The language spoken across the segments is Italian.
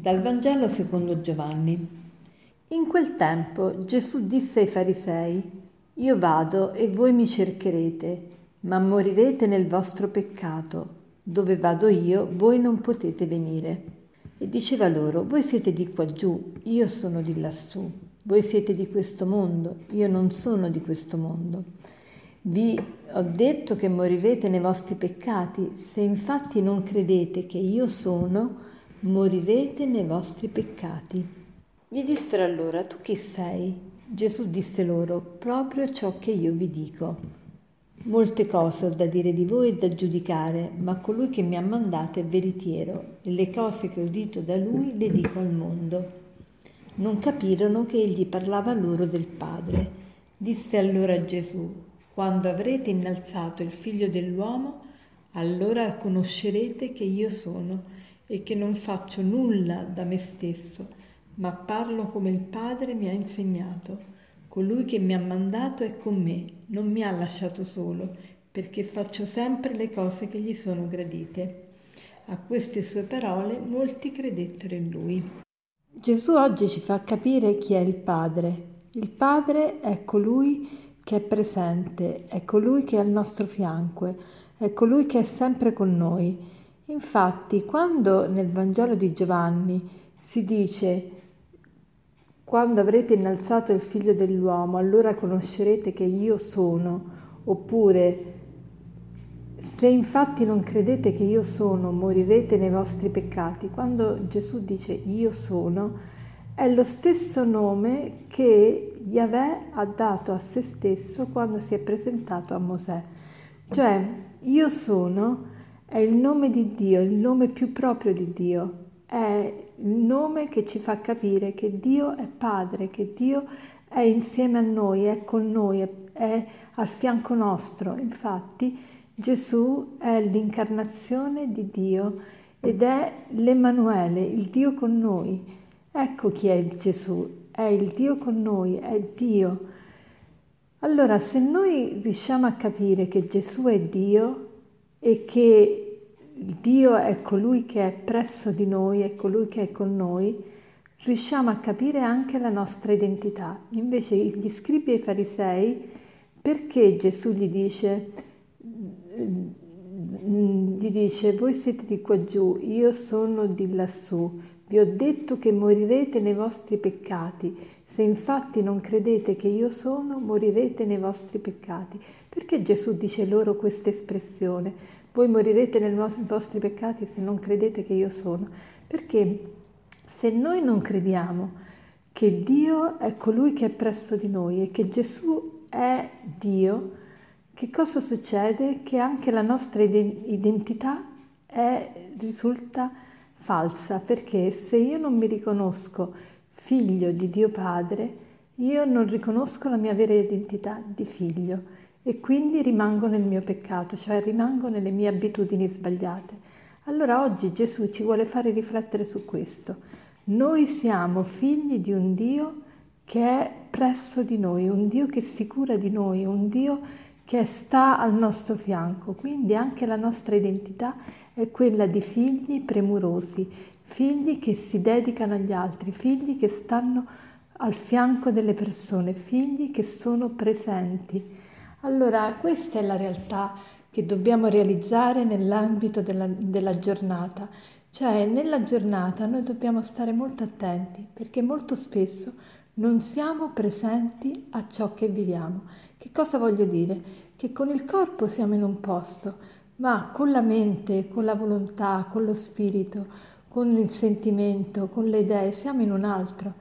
Dal Vangelo secondo Giovanni. In quel tempo Gesù disse ai farisei, Io vado e voi mi cercherete, ma morirete nel vostro peccato. Dove vado io, voi non potete venire. E diceva loro, Voi siete di qua giù, io sono di lassù. Voi siete di questo mondo, io non sono di questo mondo. Vi ho detto che morirete nei vostri peccati, se infatti non credete che io sono, morirete nei vostri peccati. Gli dissero allora, tu chi sei? Gesù disse loro, proprio ciò che io vi dico. Molte cose ho da dire di voi e da giudicare, ma colui che mi ha mandato è veritiero e le cose che ho udito da lui le dico al mondo. Non capirono che egli parlava loro del Padre. Disse allora Gesù, quando avrete innalzato il figlio dell'uomo, allora conoscerete che io sono e che non faccio nulla da me stesso, ma parlo come il Padre mi ha insegnato. Colui che mi ha mandato è con me, non mi ha lasciato solo, perché faccio sempre le cose che gli sono gradite. A queste sue parole molti credettero in lui. Gesù oggi ci fa capire chi è il Padre. Il Padre è colui che è presente, è colui che è al nostro fianco, è colui che è sempre con noi Infatti, quando nel Vangelo di Giovanni si dice quando avrete innalzato il figlio dell'uomo, allora conoscerete che io sono, oppure se infatti non credete che io sono, morirete nei vostri peccati. Quando Gesù dice io sono, è lo stesso nome che Yahweh ha dato a se stesso quando si è presentato a Mosè. Cioè, io sono è il nome di Dio, il nome più proprio di Dio. È il nome che ci fa capire che Dio è Padre, che Dio è insieme a noi, è con noi, è, al fianco nostro. Infatti Gesù è l'incarnazione di Dio ed è l'Emanuele, il Dio con noi. Ecco chi è Gesù, è il Dio con noi, è Dio. Allora, se noi riusciamo a capire che Gesù è Dio, e che Dio è colui che è presso di noi, è colui che è con noi, riusciamo a capire anche la nostra identità. Invece gli scribi e i farisei, perché Gesù gli dice, gli dice, voi siete di qua giù, io sono di lassù, vi ho detto che morirete nei vostri peccati, se infatti non credete che io sono, morirete nei vostri peccati. Perché Gesù dice loro questa espressione? Voi morirete nei vostri peccati se non credete che io sono. Perché se noi non crediamo che Dio è colui che è presso di noi e che Gesù è Dio, che cosa succede? Che anche la nostra identità è, risulta falsa, perché se io non mi riconosco figlio di Dio Padre, io non riconosco la mia vera identità di figlio e quindi rimango nel mio peccato, cioè rimango nelle mie abitudini sbagliate. Allora oggi Gesù ci vuole fare riflettere su questo. Noi siamo figli di un Dio che è presso di noi, un Dio che si cura di noi, un Dio che sta al nostro fianco. Quindi anche la nostra identità è quella di figli premurosi, figli che si dedicano agli altri, figli che stanno al fianco delle persone, figli che sono presenti. Allora, questa è la realtà che dobbiamo realizzare nell'ambito della, della giornata. Cioè, nella giornata noi dobbiamo stare molto attenti perché molto spesso non siamo presenti a ciò che viviamo. Che cosa voglio dire? Che con il corpo siamo in un posto, ma con la mente, con la volontà, con lo spirito, con il sentimento, con le idee siamo in un altro.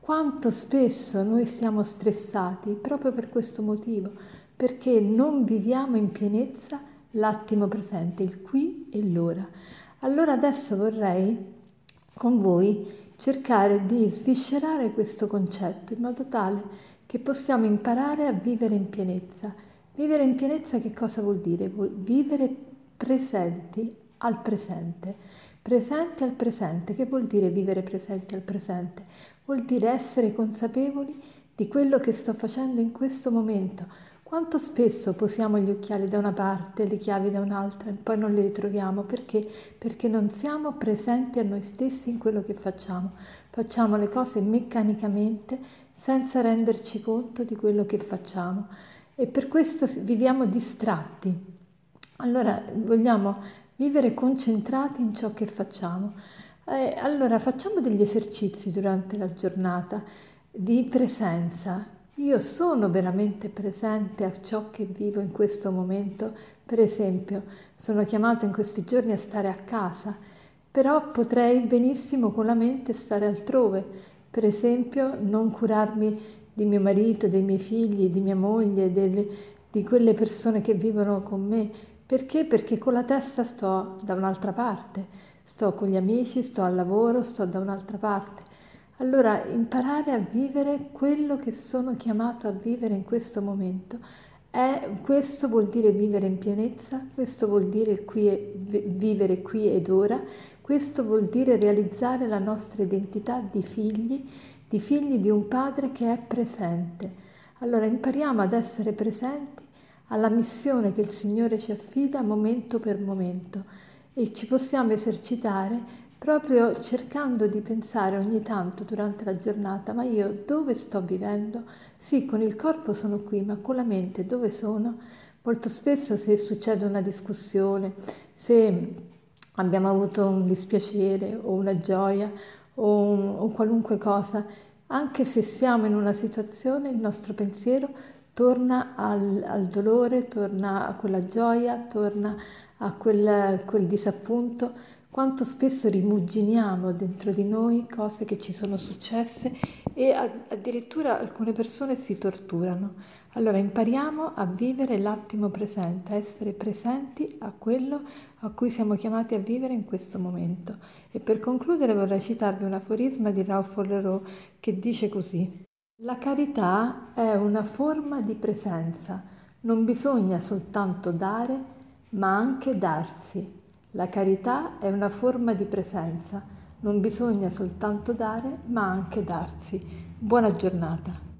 Quanto spesso noi stiamo stressati proprio per questo motivo perché non viviamo in pienezza l'attimo presente, il qui e l'ora. Allora adesso vorrei con voi cercare di sviscerare questo concetto in modo tale che possiamo imparare a vivere in pienezza. Vivere in pienezza che cosa vuol dire? Vuol vivere presenti al presente. Presenti al presente, che vuol dire vivere presenti al presente? Vuol dire essere consapevoli di quello che sto facendo in questo momento, Quanto spesso posiamo gli occhiali da una parte, le chiavi da un'altra e poi non li ritroviamo perché? Perché non siamo presenti a noi stessi in quello che facciamo. Facciamo le cose meccanicamente senza renderci conto di quello che facciamo e per questo viviamo distratti. Allora vogliamo vivere concentrati in ciò che facciamo. Eh, allora facciamo degli esercizi durante la giornata di presenza, io sono veramente presente a ciò che vivo in questo momento. Per esempio, sono chiamato in questi giorni a stare a casa, però potrei benissimo con la mente stare altrove. Per esempio, non curarmi di mio marito, dei miei figli, di mia moglie, delle, di quelle persone che vivono con me. Perché? Perché con la testa sto da un'altra parte, sto con gli amici, sto al lavoro, sto da un'altra parte. Allora imparare a vivere quello che sono chiamato a vivere in questo momento. È, questo vuol dire vivere in pienezza, questo vuol dire qui è, vivere qui ed ora, questo vuol dire realizzare la nostra identità di figli, di figli di un padre che è presente. Allora impariamo ad essere presenti alla missione che il Signore ci affida momento per momento e ci possiamo esercitare proprio cercando di pensare ogni tanto durante la giornata, ma io dove sto vivendo? Sì, con il corpo sono qui, ma con la mente dove sono? Molto spesso se succede una discussione, se abbiamo avuto un dispiacere o una gioia o, un, o qualunque cosa, anche se siamo in una situazione, il nostro pensiero torna al, al dolore, torna a quella gioia, torna a quel, quel disappunto quanto spesso rimuginiamo dentro di noi cose che ci sono successe e addirittura alcune persone si torturano. Allora impariamo a vivere l'attimo presente, a essere presenti a quello a cui siamo chiamati a vivere in questo momento. E per concludere vorrei citarvi un aforisma di Ralph Follerò che dice così. La carità è una forma di presenza, non bisogna soltanto dare, ma anche darsi. La carità è una forma di presenza, non bisogna soltanto dare, ma anche darsi. Buona giornata.